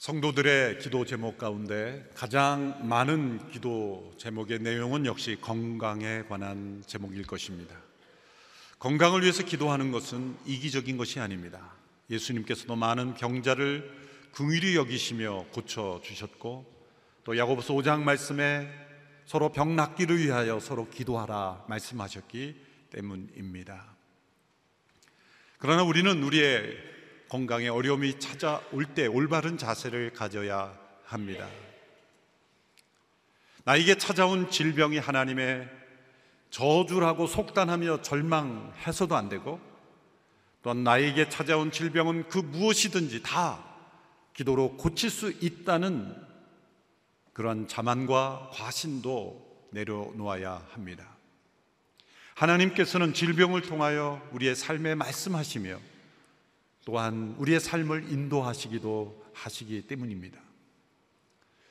성도들의 기도 제목 가운데 가장 많은 기도 제목의 내용은 역시 건강에 관한 제목일 것입니다. 건강을 위해서 기도하는 것은 이기적인 것이 아닙니다. 예수님께서도 많은 병자를 긍휼히 여기시며 고쳐 주셨고 또 야고보서 5장 말씀에 서로 병 낫기를 위하여 서로 기도하라 말씀하셨기 때문입니다. 그러나 우리는 우리의 건강에 어려움이 찾아올 때 올바른 자세를 가져야 합니다. 나에게 찾아온 질병이 하나님의 저주라고 속단하며 절망해서도 안 되고 또한 나에게 찾아온 질병은 그 무엇이든지 다 기도로 고칠 수 있다는 그런 자만과 과신도 내려놓아야 합니다. 하나님께서는 질병을 통하여 우리의 삶에 말씀하시며 또한 우리의 삶을 인도하시기도 하시기 때문입니다.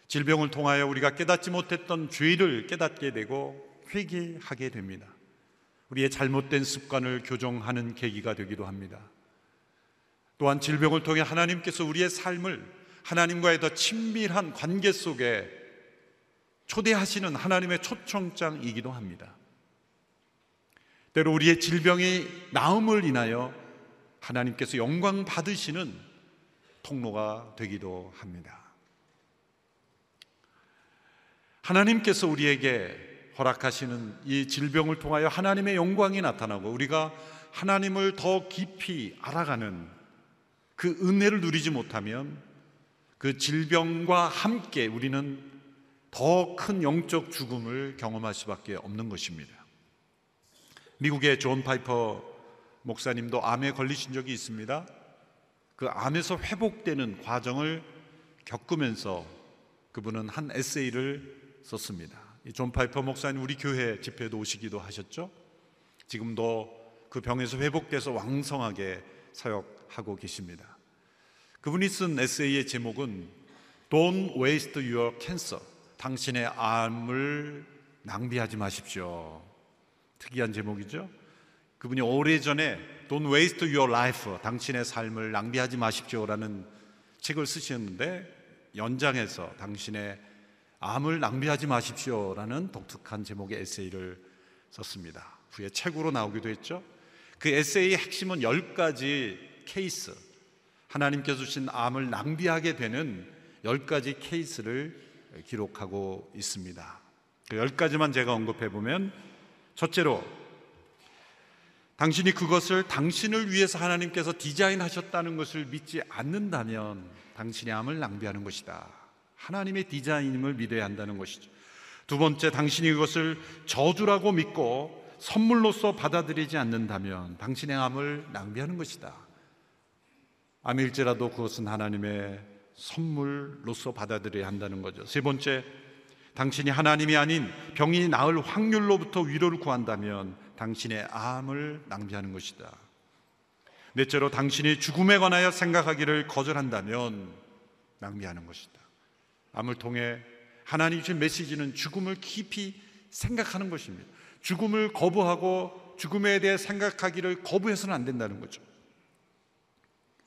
질병을 통하여 우리가 깨닫지 못했던 죄를 깨닫게 되고 회개하게 됩니다. 우리의 잘못된 습관을 교정하는 계기가 되기도 합니다. 또한 질병을 통해 하나님께서 우리의 삶을 하나님과의 더 친밀한 관계 속에 초대하시는 하나님의 초청장이기도 합니다. 때로 우리의 질병이 나음을 인하여 하나님께서 영광 받으시는 통로가 되기도 합니다. 하나님께서 우리에게 허락하시는 이 질병을 통하여 하나님의 영광이 나타나고 우리가 하나님을 더 깊이 알아가는 그 은혜를 누리지 못하면 그 질병과 함께 우리는 더 큰 영적 죽음을 경험할 수밖에 없는 것입니다. 미국의 존 파이퍼 목사님도 암에 걸리신 적이 있습니다. 그 암에서 회복되는 과정을 겪으면서 그분은 한 에세이를 썼습니다. 존 파이퍼 목사님 우리 교회 집회도 오시기도 하셨죠. 지금도 그 병에서 회복돼서 왕성하게 사역하고 계십니다. 그분이 쓴 에세이의 제목은 Don't waste your cancer. 당신의 암을 낭비하지 마십시오. 특이한 제목이죠. 그분이 오래전에 Don't waste your life. 당신의 삶을 낭비하지 마십시오라는 책을 쓰셨는데 연장해서 당신의 암을 낭비하지 마십시오라는 독특한 제목의 에세이를 썼습니다. 후에 책으로 나오기도 했죠. 그 에세이의 핵심은 10가지 케이스, 하나님께서 주신 암을 낭비하게 되는 10가지 케이스를 기록하고 있습니다. 그 10가지만 제가 언급해 보면 첫째로 당신이 그것을 당신을 위해서 하나님께서 디자인하셨다는 것을 믿지 않는다면 당신의 암을 낭비하는 것이다. 하나님의 디자인임을 믿어야 한다는 것이죠. 두 번째, 당신이 그것을 저주라고 믿고 선물로서 받아들이지 않는다면 당신의 암을 낭비하는 것이다. 암일지라도 그것은 하나님의 선물로서 받아들여야 한다는 거죠. 세 번째, 당신이 하나님이 아닌 병이 나을 확률로부터 위로를 구한다면 당신의 암을 낭비하는 것이다. 넷째로 당신이 죽음에 관하여 생각하기를 거절한다면 낭비하는 것이다. 암을 통해 하나님 주신 메시지는 죽음을 깊이 생각하는 것입니다. 죽음을 거부하고 죽음에 대해 생각하기를 거부해서는 안 된다는 거죠.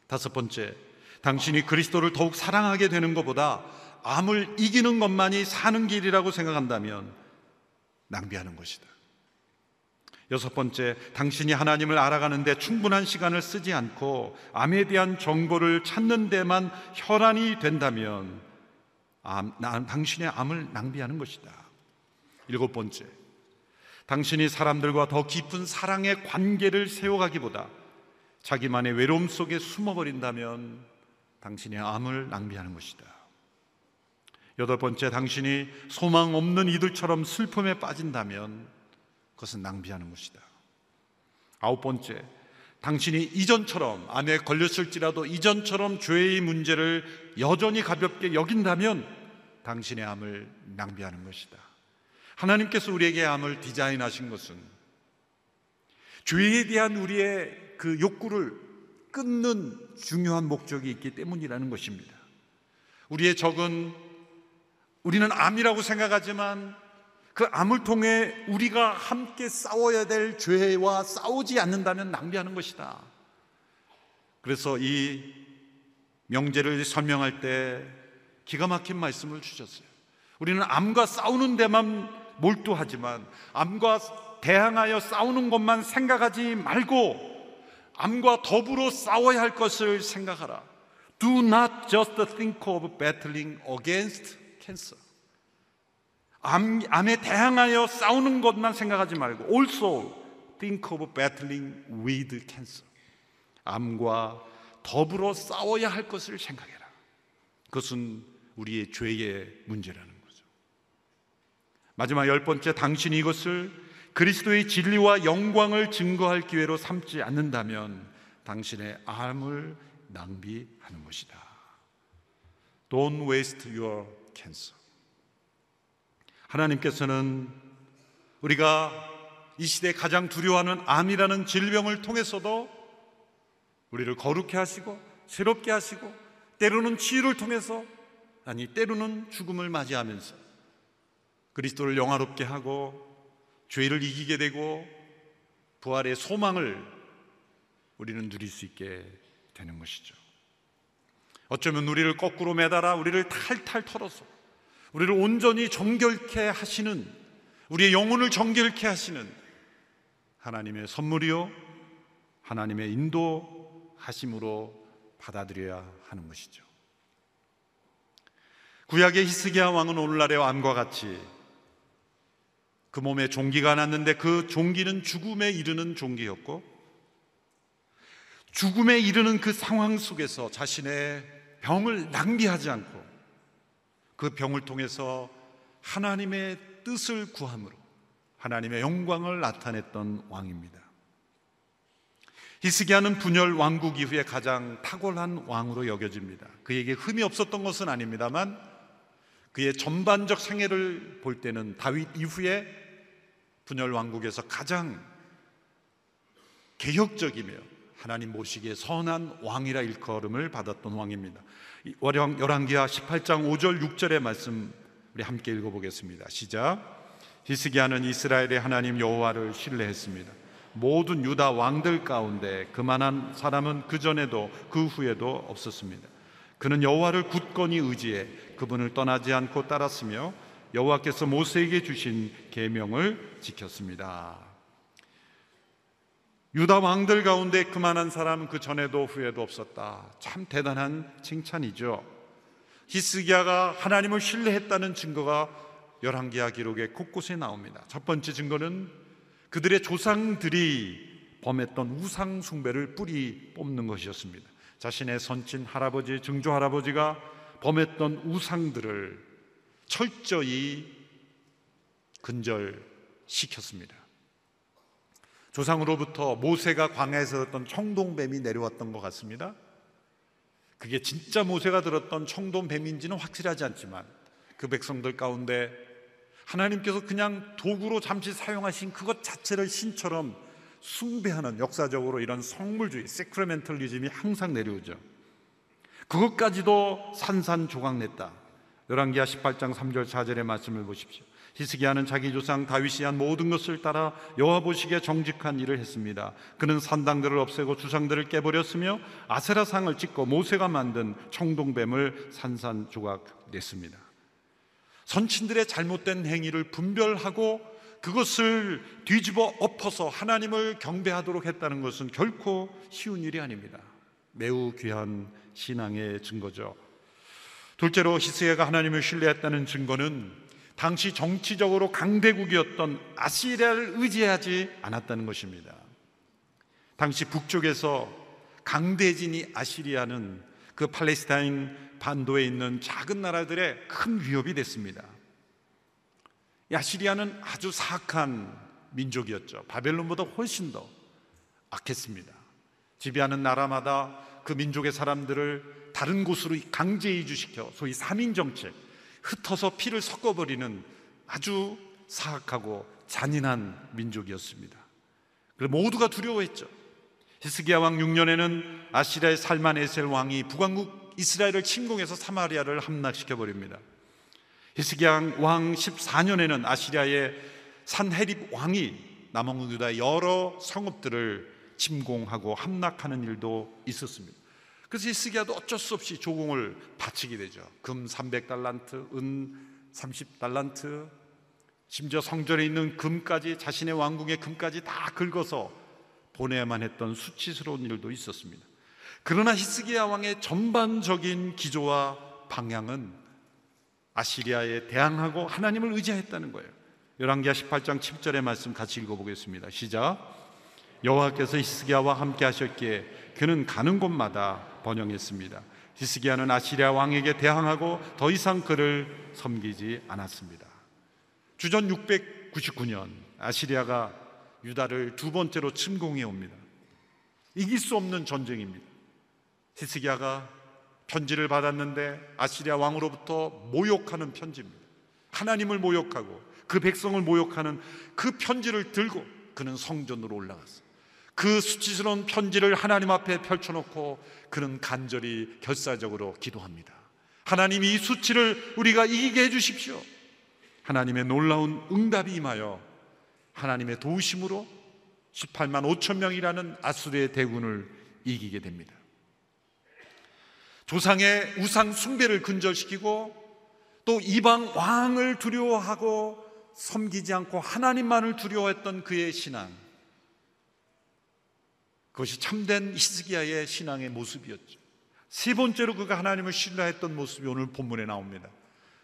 다섯 번째, 당신이 그리스도를 더욱 사랑하게 되는 것보다 암을 이기는 것만이 사는 길이라고 생각한다면 낭비하는 것이다. 여섯 번째, 당신이 하나님을 알아가는데 충분한 시간을 쓰지 않고 암에 대한 정보를 찾는 데만 혈안이 된다면 암, 당신의 암을 낭비하는 것이다. 일곱 번째, 당신이 사람들과 더 깊은 사랑의 관계를 세워가기보다 자기만의 외로움 속에 숨어버린다면 당신의 암을 낭비하는 것이다. 여덟 번째, 당신이 소망 없는 이들처럼 슬픔에 빠진다면 그것은 낭비하는 것이다. 아홉 번째, 당신이 이전처럼 암에 걸렸을지라도 이전처럼 죄의 문제를 여전히 가볍게 여긴다면 당신의 암을 낭비하는 것이다. 하나님께서 우리에게 암을 디자인하신 것은 죄에 대한 우리의 그 욕구를 끊는 중요한 목적이 있기 때문이라는 것입니다. 우리의 적은 우리는 암이라고 생각하지만 그 암을 통해 우리가 함께 싸워야 될 죄와 싸우지 않는다면 낭비하는 것이다. 그래서 이 명제를 설명할 때 기가 막힌 말씀을 주셨어요. 우리는 암과 싸우는 데만 몰두하지만 암과 대항하여 싸우는 것만 생각하지 말고 암과 더불어 싸워야 할 것을 생각하라. Do not just think of battling against cancer. 암, 암에 대항하여 싸우는 것만 생각하지 말고 also think of battling with cancer. 암과 더불어 싸워야 할 것을 생각해라. 그것은 우리의 죄의 문제라는 거죠. 마지막 열 번째, 당신이 이것을 그리스도의 진리와 영광을 증거할 기회로 삼지 않는다면 당신의 암을 낭비하는 것이다. Don't waste your cancer. 하나님께서는 우리가 이 시대에 가장 두려워하는 암이라는 질병을 통해서도 우리를 거룩해 하시고 새롭게 하시고 때로는 치유를 통해서 아니 때로는 죽음을 맞이하면서 그리스도를 영화롭게 하고 죄를 이기게 되고 부활의 소망을 우리는 누릴 수 있게 되는 것이죠. 어쩌면 우리를 거꾸로 매달아 우리를 탈탈 털어서 우리를 온전히 정결케 하시는 우리의 영혼을 정결케 하시는 하나님의 선물이요 하나님의 인도하심으로 받아들여야 하는 것이죠. 구약의 히스기야 왕은 오늘날의 왕과 같이 그 몸에 종기가 났는데 그 종기는 죽음에 이르는 종기였고 죽음에 이르는 그 상황 속에서 자신의 병을 낭비하지 않고 그 병을 통해서 하나님의 뜻을 구함으로 하나님의 영광을 나타냈던 왕입니다. 히스기야는 분열 왕국 이후에 가장 탁월한 왕으로 여겨집니다. 그에게 흠이 없었던 것은 아닙니다만 그의 전반적 생애를 볼 때는 다윗 이후에 분열 왕국에서 가장 개혁적이며 하나님 모시기에 선한 왕이라 일컬음을 받았던 왕입니다. 열왕기하 18장 5절 6절의 말씀 우리 함께 읽어보겠습니다. 시작. 히스기야는 이스라엘의 하나님 여호와를 신뢰했습니다. 모든 유다 왕들 가운데 그만한 사람은 그 전에도 그 후에도 없었습니다. 그는 여호와를 굳건히 의지해 그분을 떠나지 않고 따랐으며 여호와께서 모세에게 주신 계명을 지켰습니다. 유다 왕들 가운데 그만한 사람은 그 전에도 후에도 없었다. 참 대단한 칭찬이죠. 히스기야가 하나님을 신뢰했다는 증거가 열왕기하 기록에 곳곳에 나옵니다. 첫 번째 증거는 그들의 조상들이 범했던 우상 숭배를 뿌리 뽑는 것이었습니다. 자신의 선친 할아버지, 증조 할아버지가 범했던 우상들을 철저히 근절시켰습니다. 조상으로부터 모세가 광야에서 들었던 청동뱀이 내려왔던 것 같습니다. 그게 진짜 모세가 들었던 청동뱀인지는 확실하지 않지만 그 백성들 가운데 하나님께서 그냥 도구로 잠시 사용하신 그것 자체를 신처럼 숭배하는 역사적으로 이런 성물주의, 세크레멘털리즘이 항상 내려오죠. 그것까지도 산산조각냈다. 열왕기하 18장 3절 4절의 말씀을 보십시오. 히스기야는 자기 조상 다윗이 한 모든 것을 따라 여호와 보시기에 정직한 일을 했습니다. 그는 산당들을 없애고 주상들을 깨버렸으며 아세라 상을 찍고 모세가 만든 청동뱀을 산산조각 냈습니다. 선친들의 잘못된 행위를 분별하고 그것을 뒤집어 엎어서 하나님을 경배하도록 했다는 것은 결코 쉬운 일이 아닙니다. 매우 귀한 신앙의 증거죠. 둘째로 히스기야가 하나님을 신뢰했다는 증거는 당시 정치적으로 강대국이었던 아시리아를 의지하지 않았다는 것입니다. 당시 북쪽에서 강대진이 아시리아는 그 팔레스타인 반도에 있는 작은 나라들의 큰 위협이 됐습니다. 아시리아는 아주 사악한 민족이었죠. 바벨론보다 훨씬 더 악했습니다. 지배하는 나라마다 그 민족의 사람들을 다른 곳으로 강제 이주시켜 소위 3인 정책 흩어서 피를 섞어버리는 아주 사악하고 잔인한 민족이었습니다. 그래서 모두가 두려워했죠. 히스기야 왕 6년에는 아시리아의 살만 에셀 왕이 북왕국 이스라엘을 침공해서 사마리아를 함락시켜 버립니다. 히스기야 왕 14년에는 아시리아의 산헤립 왕이 남왕국 유다의 여러 성읍들을 침공하고 함락하는 일도 있었습니다. 그래서 히스기야도 어쩔 수 없이 조공을 바치게 되죠. 금 300달란트, 은 30달란트, 심지어 성전에 있는 금까지 자신의 왕궁의 금까지 다 긁어서 보내야만 했던 수치스러운 일도 있었습니다. 그러나 히스기야 왕의 전반적인 기조와 방향은 아시리아에 대항하고 하나님을 의지했다는 거예요. 열왕기하 18장 7절의 말씀 같이 읽어보겠습니다. 시작. 여호와께서 히스기야와 함께 하셨기에 그는 가는 곳마다 번영했습니다. 히스기야는 아시리아 왕에게 대항하고 더 이상 그를 섬기지 않았습니다. 주전 699년 아시리아가 유다를 두 번째로 침공해 옵니다. 이길 수 없는 전쟁입니다. 히스기야가 편지를 받았는데 아시리아 왕으로부터 모욕하는 편지입니다. 하나님을 모욕하고 그 백성을 모욕하는 그 편지를 들고 그는 성전으로 올라갔어요. 그 수치스러운 편지를 하나님 앞에 펼쳐놓고 그는 간절히 결사적으로 기도합니다. 하나님 이 수치를 우리가 이기게 해주십시오. 하나님의 놀라운 응답이 임하여 하나님의 도우심으로 18만 5천 명이라는 아수르의 대군을 이기게 됩니다. 조상의 우상 숭배를 근절시키고 또 이방 왕을 두려워하고 섬기지 않고 하나님만을 두려워했던 그의 신앙. 그것이 참된 히스기야의 신앙의 모습이었죠. 세 번째로 그가 하나님을 신뢰했던 모습이 오늘 본문에 나옵니다.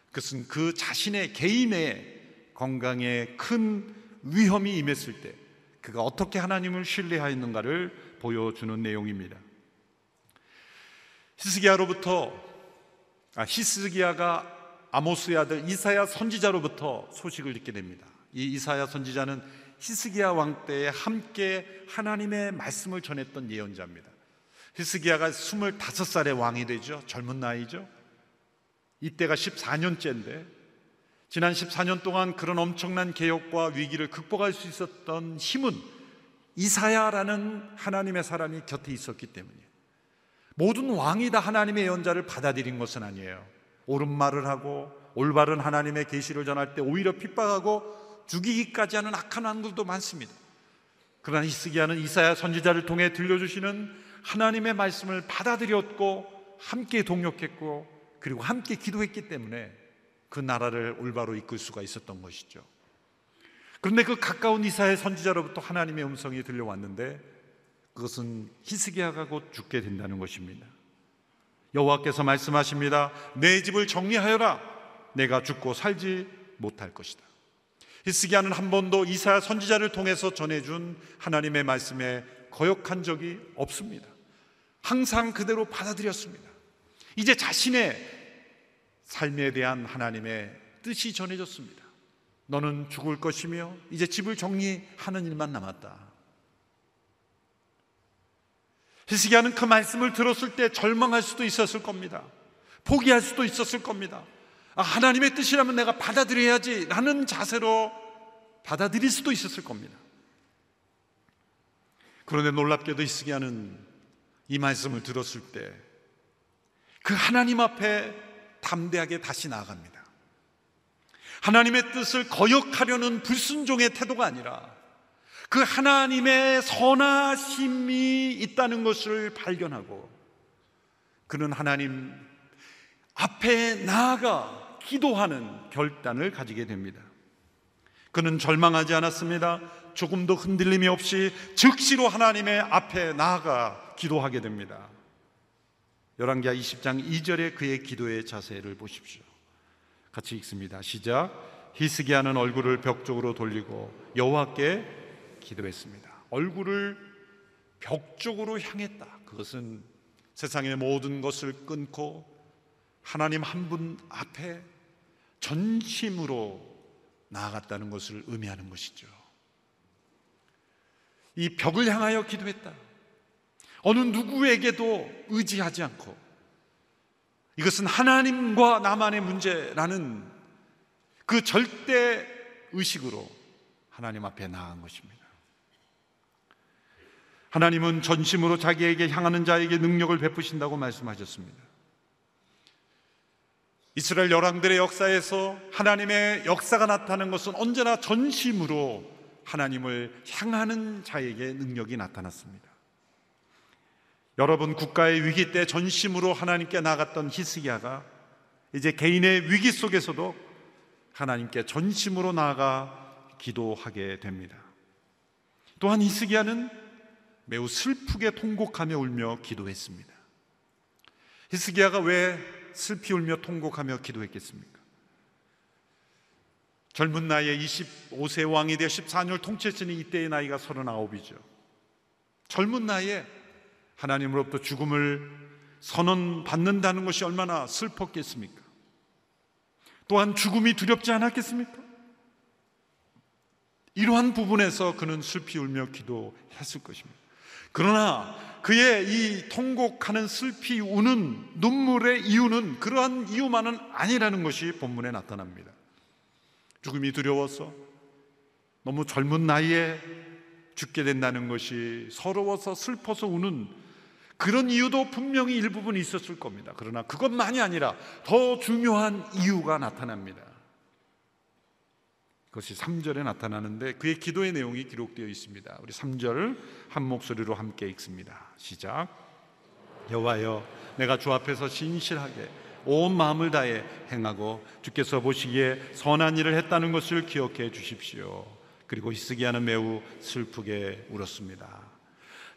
그것은 그 자신의 개인의 건강에 큰 위험이 임했을 때 그가 어떻게 하나님을 신뢰하였는가를 보여주는 내용입니다. 히스기야로부터 아, 히스기야가 아모스의 아들 이사야 선지자로부터 소식을 듣게 됩니다. 이 이사야 선지자는 히스기야 왕 때에 함께 하나님의 말씀을 전했던 예언자입니다. 히스기야가 25살의 왕이 되죠. 젊은 나이죠. 이때가 14년째인데 지난 14년 동안 그런 엄청난 개혁과 위기를 극복할 수 있었던 힘은 이사야라는 하나님의 사람이 곁에 있었기 때문이에요. 모든 왕이 다 하나님의 예언자를 받아들인 것은 아니에요. 옳은 말을 하고 올바른 하나님의 계시를 전할 때 오히려 핍박하고 죽이기까지 하는 악한 왕들도 많습니다. 그러나 히스기야는 이사야 선지자를 통해 들려주시는 하나님의 말씀을 받아들였고 함께 동역했고 그리고 함께 기도했기 때문에 그 나라를 올바로 이끌 수가 있었던 것이죠. 그런데 그 가까운 이사의 선지자로부터 하나님의 음성이 들려왔는데 그것은 히스기야가 곧 죽게 된다는 것입니다. 여호와께서 말씀하십니다. 내 집을 정리하여라. 내가 죽고 살지 못할 것이다. 히스기야는 한 번도 이사야 선지자를 통해서 전해준 하나님의 말씀에 거역한 적이 없습니다. 항상 그대로 받아들였습니다. 이제 자신의 삶에 대한 하나님의 뜻이 전해졌습니다. 너는 죽을 것이며 이제 집을 정리하는 일만 남았다. 히스기야는 그 말씀을 들었을 때 절망할 수도 있었을 겁니다. 포기할 수도 있었을 겁니다. 아, 하나님의 뜻이라면 내가 받아들여야지 라는 자세로 받아들일 수도 있었을 겁니다. 그런데 놀랍게도 히스기야는 이 말씀을 들었을 때 그 하나님 앞에 담대하게 다시 나아갑니다. 하나님의 뜻을 거역하려는 불순종의 태도가 아니라 그 하나님의 선하심이 있다는 것을 발견하고 그는 하나님 앞에 나아가 기도하는 결단을 가지게 됩니다. 그는 절망하지 않았습니다. 조금도 흔들림이 없이 즉시로 하나님의 앞에 나아가 기도하게 됩니다. 열왕기하 20장 2절에 그의 기도의 자세를 보십시오. 같이 읽습니다. 시작. 히스기야는 얼굴을 벽 쪽으로 돌리고 여호와께 기도했습니다. 얼굴을 벽 쪽으로 향했다. 그것은 세상의 모든 것을 끊고 하나님 한 분 앞에 전심으로 나아갔다는 것을 의미하는 것이죠. 이 벽을 향하여 기도했다. 어느 누구에게도 의지하지 않고 이것은 하나님과 나만의 문제라는 그 절대 의식으로 하나님 앞에 나아간 것입니다. 하나님은 전심으로 자기에게 향하는 자에게 능력을 베푸신다고 말씀하셨습니다. 이스라엘 열왕들의 역사에서 하나님의 역사가 나타나는 것은 언제나 전심으로 하나님을 향하는 자에게 능력이 나타났습니다. 여러분 국가의 위기 때 전심으로 하나님께 나갔던 히스기야가 이제 개인의 위기 속에서도 하나님께 전심으로 나아가 기도하게 됩니다. 또한 히스기야는 매우 슬프게 통곡하며 울며 기도했습니다. 히스기야가 왜 슬피 울며 통곡하며 기도했겠습니까? 젊은 나이에 25세 왕이 되어 14년을 통치했으니 이때의 나이가 39이죠. 젊은 나이에 하나님으로부터 죽음을 선언받는다는 것이 얼마나 슬펐겠습니까? 또한 죽음이 두렵지 않았겠습니까? 이러한 부분에서 그는 슬피 울며 기도했을 것입니다. 그러나 그의 이 통곡하는 슬피 우는 눈물의 이유는 그러한 이유만은 아니라는 것이 본문에 나타납니다. 죽음이 두려워서 너무 젊은 나이에 죽게 된다는 것이 서러워서 슬퍼서 우는 그런 이유도 분명히 일부분 있었을 겁니다. 그러나 그것만이 아니라 더 중요한 이유가 나타납니다. 그것이 3절에 나타나는데 그의 기도의 내용이 기록되어 있습니다. 우리 3절 한 목소리로 함께 읽습니다. 시작. 여호와여 내가 주 앞에서 신실하게 온 마음을 다해 행하고 주께서 보시기에 선한 일을 했다는 것을 기억해 주십시오. 그리고 히스기야는 매우 슬프게 울었습니다.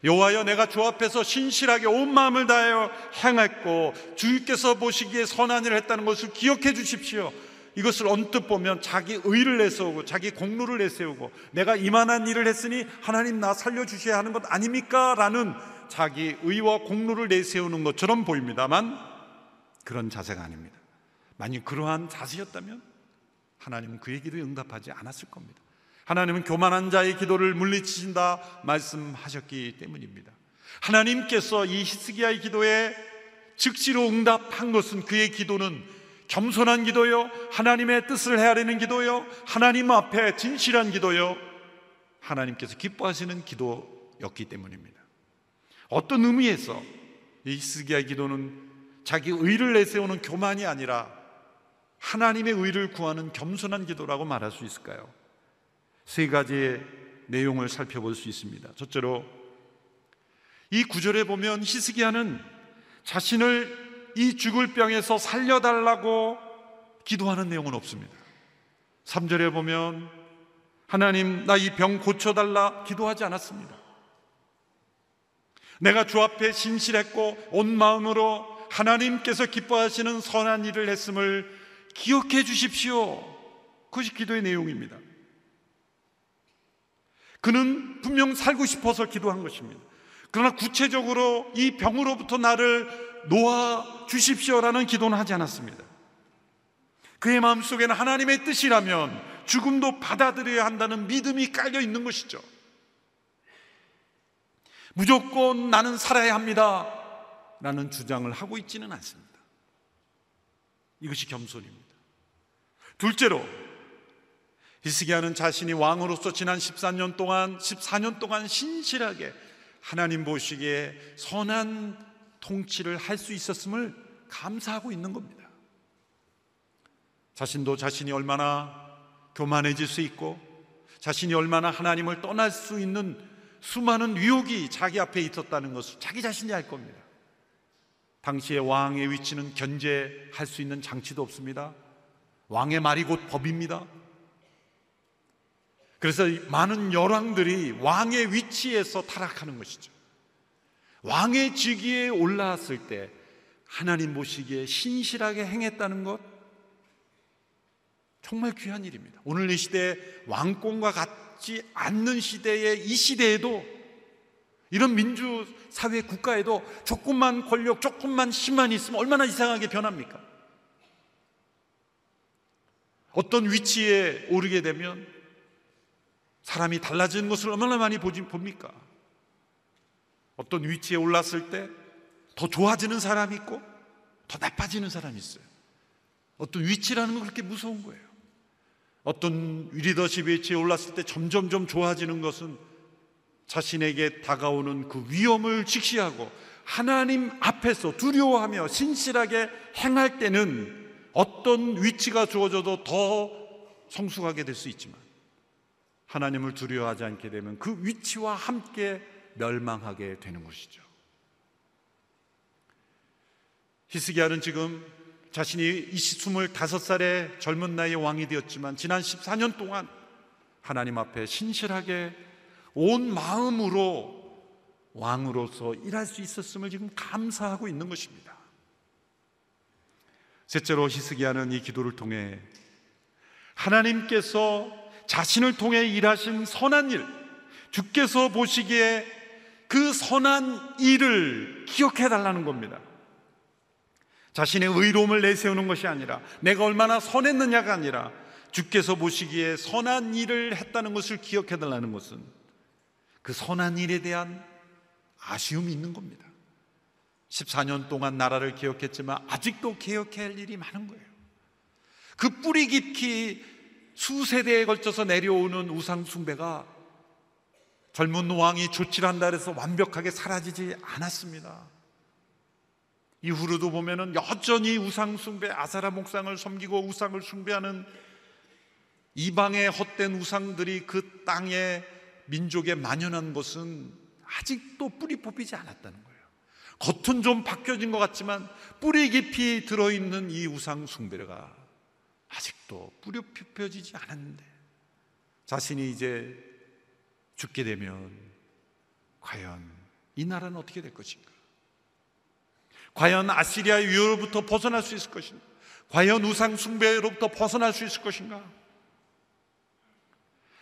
여호와여 내가 주 앞에서 신실하게 온 마음을 다하여 행했고 주께서 보시기에 선한 일을 했다는 것을 기억해 주십시오. 이것을 언뜻 보면 자기 의를 내세우고 자기 공로를 내세우고 내가 이만한 일을 했으니 하나님 나 살려 주셔야 하는 것 아닙니까? 라는 자기 의와 공로를 내세우는 것처럼 보입니다만 그런 자세가 아닙니다. 만약 그러한 자세였다면 하나님은 그의 기도에 응답하지 않았을 겁니다. 하나님은 교만한 자의 기도를 물리치신다 말씀하셨기 때문입니다. 하나님께서 이 히스기야의 기도에 즉시로 응답한 것은 그의 기도는 겸손한 기도요, 하나님의 뜻을 헤아리는 기도요, 하나님 앞에 진실한 기도요, 하나님께서 기뻐하시는 기도였기 때문입니다. 어떤 의미에서 이 히스기야의 기도는 자기 의를 내세우는 교만이 아니라 하나님의 의를 구하는 겸손한 기도라고 말할 수 있을까요? 세 가지의 내용을 살펴볼 수 있습니다. 첫째로 이 구절에 보면 히스기야는 자신을 이 죽을 병에서 살려달라고 기도하는 내용은 없습니다. 3절에 보면 하나님 나 이 병 고쳐달라 기도하지 않았습니다. 내가 주 앞에 신실했고 온 마음으로 하나님께서 기뻐하시는 선한 일을 했음을 기억해 주십시오. 그것이 기도의 내용입니다. 그는 분명 살고 싶어서 기도한 것입니다. 그러나 구체적으로 이 병으로부터 나를 놓아 주십시오라는 기도는 하지 않았습니다. 그의 마음속에는 하나님의 뜻이라면 죽음도 받아들여야 한다는 믿음이 깔려 있는 것이죠. 무조건 나는 살아야 합니다. 라는 주장을 하고 있지는 않습니다. 이것이 겸손입니다. 둘째로 히스기야는 자신이 왕으로서 지난 14년 동안 14년 동안 신실하게 하나님 보시기에 선한 통치를 할 수 있었음을 감사하고 있는 겁니다. 자신도 자신이 얼마나 교만해질 수 있고 자신이 얼마나 하나님을 떠날 수 있는 수많은 유혹이 자기 앞에 있었다는 것을 자기 자신이 알 겁니다. 당시의 왕의 위치는 견제할 수 있는 장치도 없습니다. 왕의 말이 곧 법입니다. 그래서 많은 열왕들이 왕의 위치에서 타락하는 것이죠. 왕의 직위에 올라왔을 때 하나님 보시기에 신실하게 행했다는 것 정말 귀한 일입니다. 오늘 이 시대에 왕권과 같지 않는 시대에 이 시대에도 이런 민주 사회 국가에도 조금만 권력, 조금만 힘만 있으면 얼마나 이상하게 변합니까? 어떤 위치에 오르게 되면 사람이 달라지는 것을 얼마나 많이 보지, 봅니까? 어떤 위치에 올랐을 때 더 좋아지는 사람이 있고 더 나빠지는 사람이 있어요. 어떤 위치라는 건 그렇게 무서운 거예요. 어떤 리더십 위치에 올랐을 때 점점점 좋아지는 것은 자신에게 다가오는 그 위험을 직시하고 하나님 앞에서 두려워하며 신실하게 행할 때는 어떤 위치가 주어져도 더 성숙하게 될 수 있지만 하나님을 두려워하지 않게 되면 그 위치와 함께 멸망하게 되는 것이죠. 히스기야는 지금 자신이 25살의 젊은 나이에 왕이 되었지만 지난 14년 동안 하나님 앞에 신실하게 온 마음으로 왕으로서 일할 수 있었음을 지금 감사하고 있는 것입니다. 셋째로 히스기야는 이 기도를 통해 하나님께서 자신을 통해 일하신 선한 일, 주께서 보시기에 그 선한 일을 기억해 달라는 겁니다. 자신의 의로움을 내세우는 것이 아니라 내가 얼마나 선했느냐가 아니라 주께서 보시기에 선한 일을 했다는 것을 기억해 달라는 것은 그 선한 일에 대한 아쉬움이 있는 겁니다. 14년 동안 나라를 기억했지만 아직도 기억할 일이 많은 거예요. 그 뿌리 깊이 수세대에 걸쳐서 내려오는 우상숭배가 젊은 왕이 조치를 한다 해서 완벽하게 사라지지 않았습니다. 이후로도 보면은 여전히 우상 숭배, 아사라 목상을 섬기고 우상을 숭배하는 이방의 헛된 우상들이 그 땅에 민족에 만연한 것은 아직도 뿌리 뽑히지 않았다는 거예요. 겉은 좀 바뀌어진 것 같지만 뿌리 깊이 들어있는 이 우상 숭배가 아직도 뿌리 뽑혀지지 않았는데 자신이 이제 죽게 되면 과연 이 나라는 어떻게 될 것인가? 과연 아시리아의 위협로부터 벗어날 수 있을 것인가? 과연 우상 숭배로부터 벗어날 수 있을 것인가?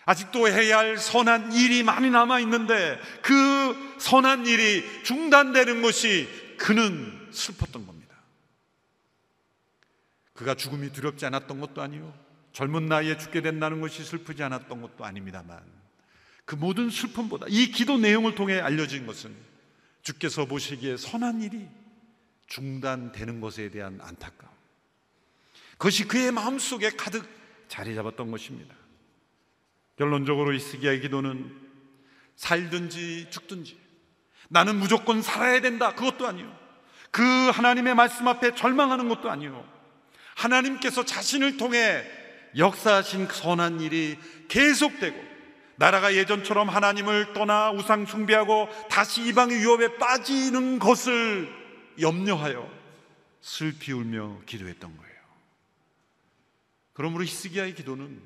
아직도 해야 할 선한 일이 많이 남아 있는데 그 선한 일이 중단되는 것이 그는 슬펐던 겁니다. 그가 죽음이 두렵지 않았던 것도 아니요. 젊은 나이에 죽게 된다는 것이 슬프지 않았던 것도 아닙니다만 그 모든 슬픔보다 이 기도 내용을 통해 알려진 것은 주께서 보시기에 선한 일이 중단되는 것에 대한 안타까움. 그것이 그의 마음속에 가득 자리 잡았던 것입니다. 결론적으로 이스기야의 기도는 살든지 죽든지 나는 무조건 살아야 된다. 그것도 아니요. 그 하나님의 말씀 앞에 절망하는 것도 아니요. 하나님께서 자신을 통해 역사하신 선한 일이 계속되고 나라가 예전처럼 하나님을 떠나 우상 숭배하고 다시 이방의 유업에 빠지는 것을 염려하여 슬피 울며 기도했던 거예요. 그러므로 히스기야의 기도는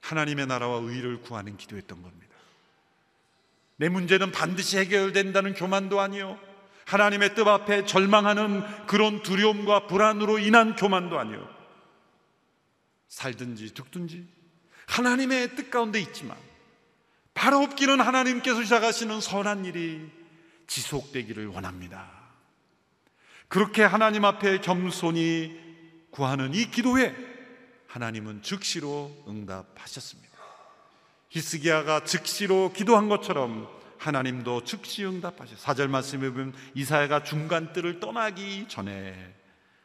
하나님의 나라와 의를 구하는 기도였던 겁니다. 내 문제는 반드시 해결된다는 교만도 아니요. 하나님의 뜻 앞에 절망하는 그런 두려움과 불안으로 인한 교만도 아니요. 살든지 죽든지 하나님의 뜻 가운데 있지만 바로 없기는 하나님께서 시작하시는 선한 일이 지속되기를 원합니다. 그렇게 하나님 앞에 겸손히 구하는 이 기도에 하나님은 즉시로 응답하셨습니다. 히스기야가 즉시로 기도한 것처럼 하나님도 즉시 응답하셨어요. 사절 말씀에 보면 이사야가 중간 뜰을 떠나기 전에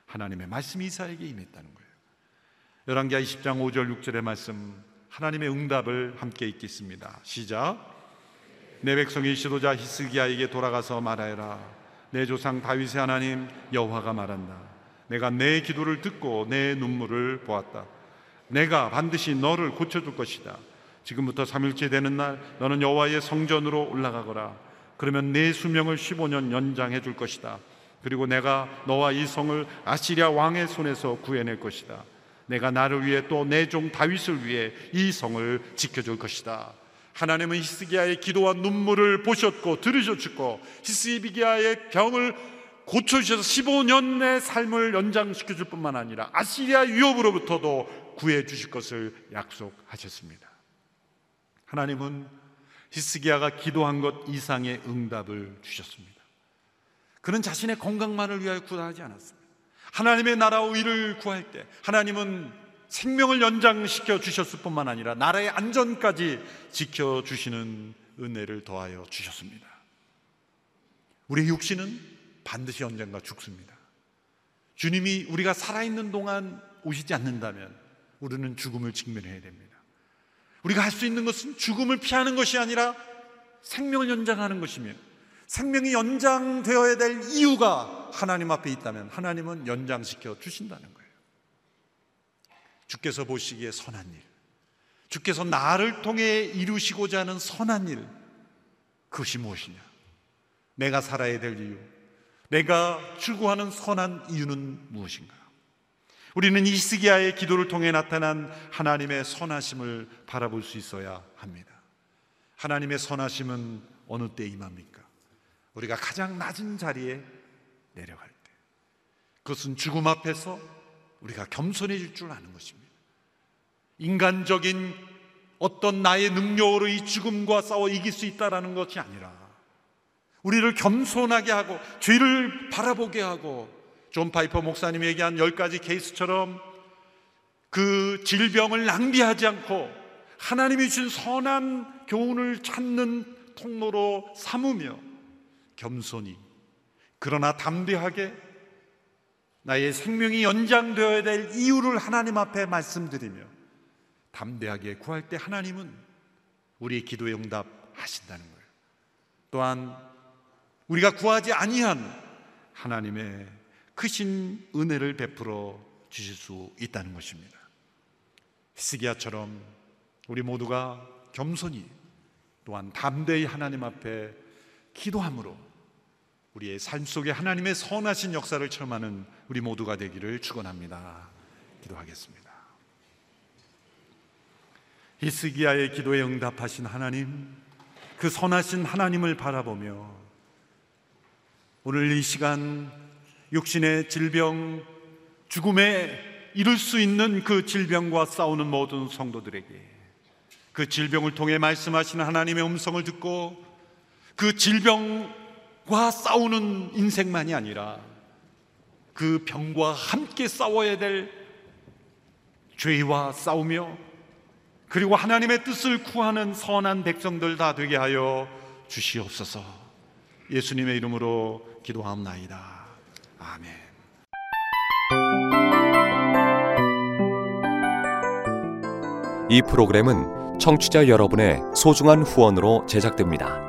하나님의 말씀이 이사야에게 임했다는 거예요. 열왕기하 20장 5절 6절의 말씀 하나님의 응답을 함께 읽겠습니다. 시작. 내 백성의 지도자 히스기야에게 돌아가서 말하여라. 내 조상 다윗의 하나님 여호와가 말한다. 내가 내 기도를 듣고 내 눈물을 보았다. 내가 반드시 너를 고쳐줄 것이다. 지금부터 3일째 되는 날 너는 여호와의 성전으로 올라가거라. 그러면 내 수명을 15년 연장해 줄 것이다. 그리고 내가 너와 이 성을 아시리아 왕의 손에서 구해낼 것이다. 내가 나를 위해 또 내 종 다윗을 위해 이 성을 지켜줄 것이다. 하나님은 히스기야의 기도와 눈물을 보셨고 들으셨고 히스기야의 병을 고쳐주셔서 15년의 삶을 연장시켜 줄 뿐만 아니라 아시리아 위협으로부터도 구해 주실 것을 약속하셨습니다. 하나님은 히스기야가 기도한 것 이상의 응답을 주셨습니다. 그는 자신의 건강만을 위하여 구하지 않았습니다. 하나님의 나라와 의를 구할 때 하나님은 생명을 연장시켜 주셨을 뿐만 아니라 나라의 안전까지 지켜 주시는 은혜를 더하여 주셨습니다. 우리 육신은 반드시 언젠가 죽습니다. 주님이 우리가 살아있는 동안 오시지 않는다면 우리는 죽음을 직면해야 됩니다. 우리가 할 수 있는 것은 죽음을 피하는 것이 아니라 생명을 연장하는 것이며 생명이 연장되어야 될 이유가 하나님 앞에 있다면 하나님은 연장시켜 주신다는 거예요. 주께서 보시기에 선한 일, 주께서 나를 통해 이루시고자 하는 선한 일, 그것이 무엇이냐? 내가 살아야 될 이유, 내가 추구하는 선한 이유는 무엇인가? 우리는 이스기야의 기도를 통해 나타난 하나님의 선하심을 바라볼 수 있어야 합니다. 하나님의 선하심은 어느 때 임합니까? 우리가 가장 낮은 자리에 내려갈 때. 그것은 죽음 앞에서 우리가 겸손해질 줄 아는 것입니다. 인간적인 어떤 나의 능력으로 이 죽음과 싸워 이길 수 있다라는 것이 아니라 우리를 겸손하게 하고 죄를 바라보게 하고 존 파이퍼 목사님이 얘기한 열 가지 케이스처럼 그 질병을 낭비하지 않고 하나님이 주신 선한 교훈을 찾는 통로로 삼으며 겸손히 그러나 담대하게 나의 생명이 연장되어야 될 이유를 하나님 앞에 말씀드리며 담대하게 구할 때 하나님은 우리의 기도에 응답하신다는 거예요. 또한 우리가 구하지 아니한 하나님의 크신 은혜를 베풀어 주실 수 있다는 것입니다. 히스기야처럼 우리 모두가 겸손히 또한 담대히 하나님 앞에 기도함으로 우리의 삶 속에 하나님의 선하신 역사를 체험하는 우리 모두가 되기를 축원합니다. 기도하겠습니다. 히스기야의 기도에 응답하신 하나님, 그 선하신 하나님을 바라보며 오늘 이 시간 육신의 질병, 죽음에 이룰 수 있는 그 질병과 싸우는 모든 성도들에게 그 질병을 통해 말씀하시는 하나님의 음성을 듣고 그 질병 과 싸우는 인생만이 아니라 그 병과 함께 싸워야 될 죄와 싸우며 그리고 하나님의 뜻을 구하는 선한 백성들 다 되게 하여 주시옵소서. 예수님의 이름으로 기도하옵나이다. 아멘. 이 프로그램은 청취자 여러분의 소중한 후원으로 제작됩니다.